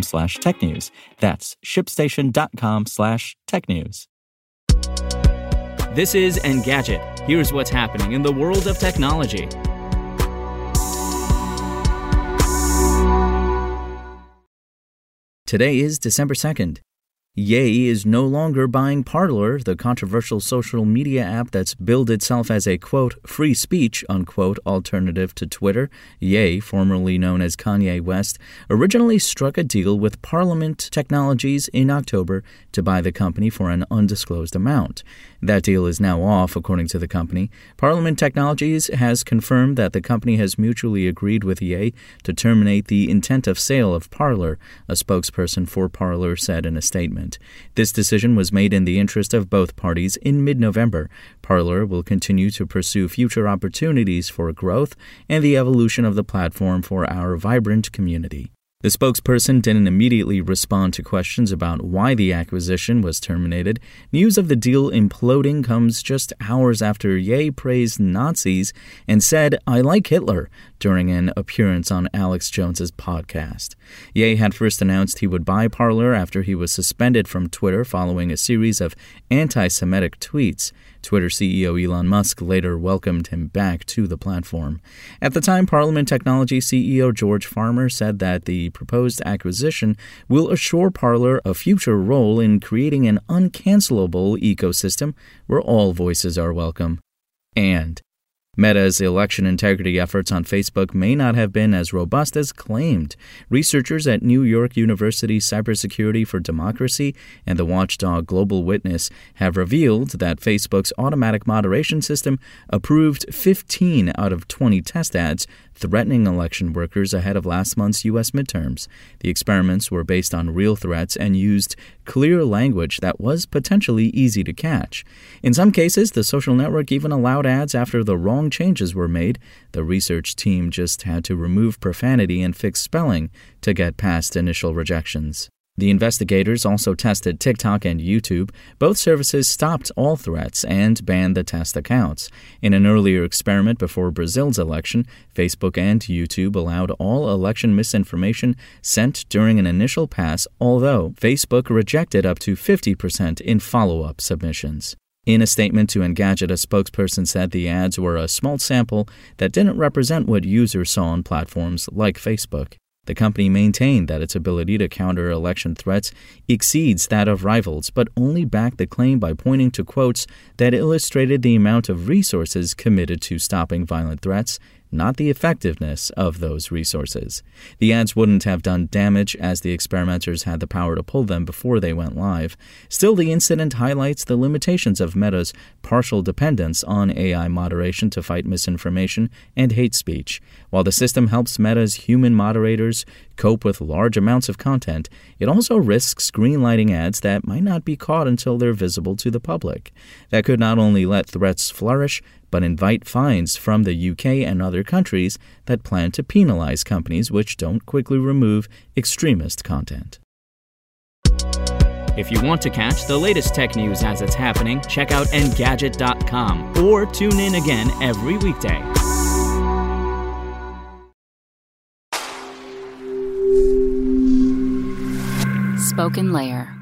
slash technews. That's shipstation.com slash technews. This is Engadget. Here's what's happening in the world of technology. Today is December 2nd. Ye is no longer buying Parler, the controversial social media app that's billed itself as a quote, free speech, unquote, alternative to Twitter. Ye, formerly known as Kanye West, originally struck a deal with Parlement Technologies in October to buy the company for an undisclosed amount. That deal is now off, according to the company. Parlement Technologies has confirmed that the company has mutually agreed with Ye to terminate the intent of sale of Parler, a spokesperson for Parler said in a statement. This decision was made in the interest of both parties in mid November. Parler will continue to pursue future opportunities for growth and the evolution of the platform for our vibrant community. The spokesperson didn't immediately respond to questions about why the acquisition was terminated. News of the deal imploding comes just hours after Ye praised Nazis and said, I like Hitler, during an appearance on Alex Jones's podcast. Ye had first announced he would buy Parler after he was suspended from Twitter following a series of anti Semitic tweets. Twitter CEO Elon Musk later welcomed him back to the platform. At the time, Parlement Technology CEO George Farmer said that the proposed acquisition will assure Parler a future role in creating an uncancelable ecosystem where all voices are welcome. And Meta's election integrity efforts on Facebook may not have been as robust as claimed. Researchers at New York University Cybersecurity for Democracy and the watchdog Global Witness have revealed that Facebook's automatic moderation system approved 15 out of 20 test ads threatening election workers ahead of last month's U.S. midterms. The experiments were based on real threats and used clear language that was potentially easy to catch. In some cases, the social network even allowed ads after the wrong changes were made. The research team just had to remove profanity and fix spelling to get past initial rejections. The investigators also tested TikTok and YouTube. Both services stopped all threats and banned the test accounts. In an earlier experiment before Brazil's election, Facebook and YouTube allowed all election misinformation sent during an initial pass, although Facebook rejected up to 50% in follow up submissions. In a statement to Engadget, a spokesperson said the ads were a small sample that didn't represent what users saw on platforms like Facebook. The company maintained that its ability to counter election threats exceeds that of rivals, but only backed the claim by pointing to quotes that illustrated the amount of resources committed to stopping violent threats not the effectiveness of those resources. The ads wouldn't have done damage as the experimenters had the power to pull them before they went live. Still, the incident highlights the limitations of Meta's partial dependence on AI moderation to fight misinformation and hate speech. While the system helps Meta's human moderators cope with large amounts of content, it also risks greenlighting ads that might not be caught until they're visible to the public. That could not only let threats flourish, but invite fines from the UK and other countries that plan to penalize companies which don't quickly remove extremist content. If you want to catch the latest tech news as it's happening, check out Engadget.com or tune in again every weekday. SpokenLayer.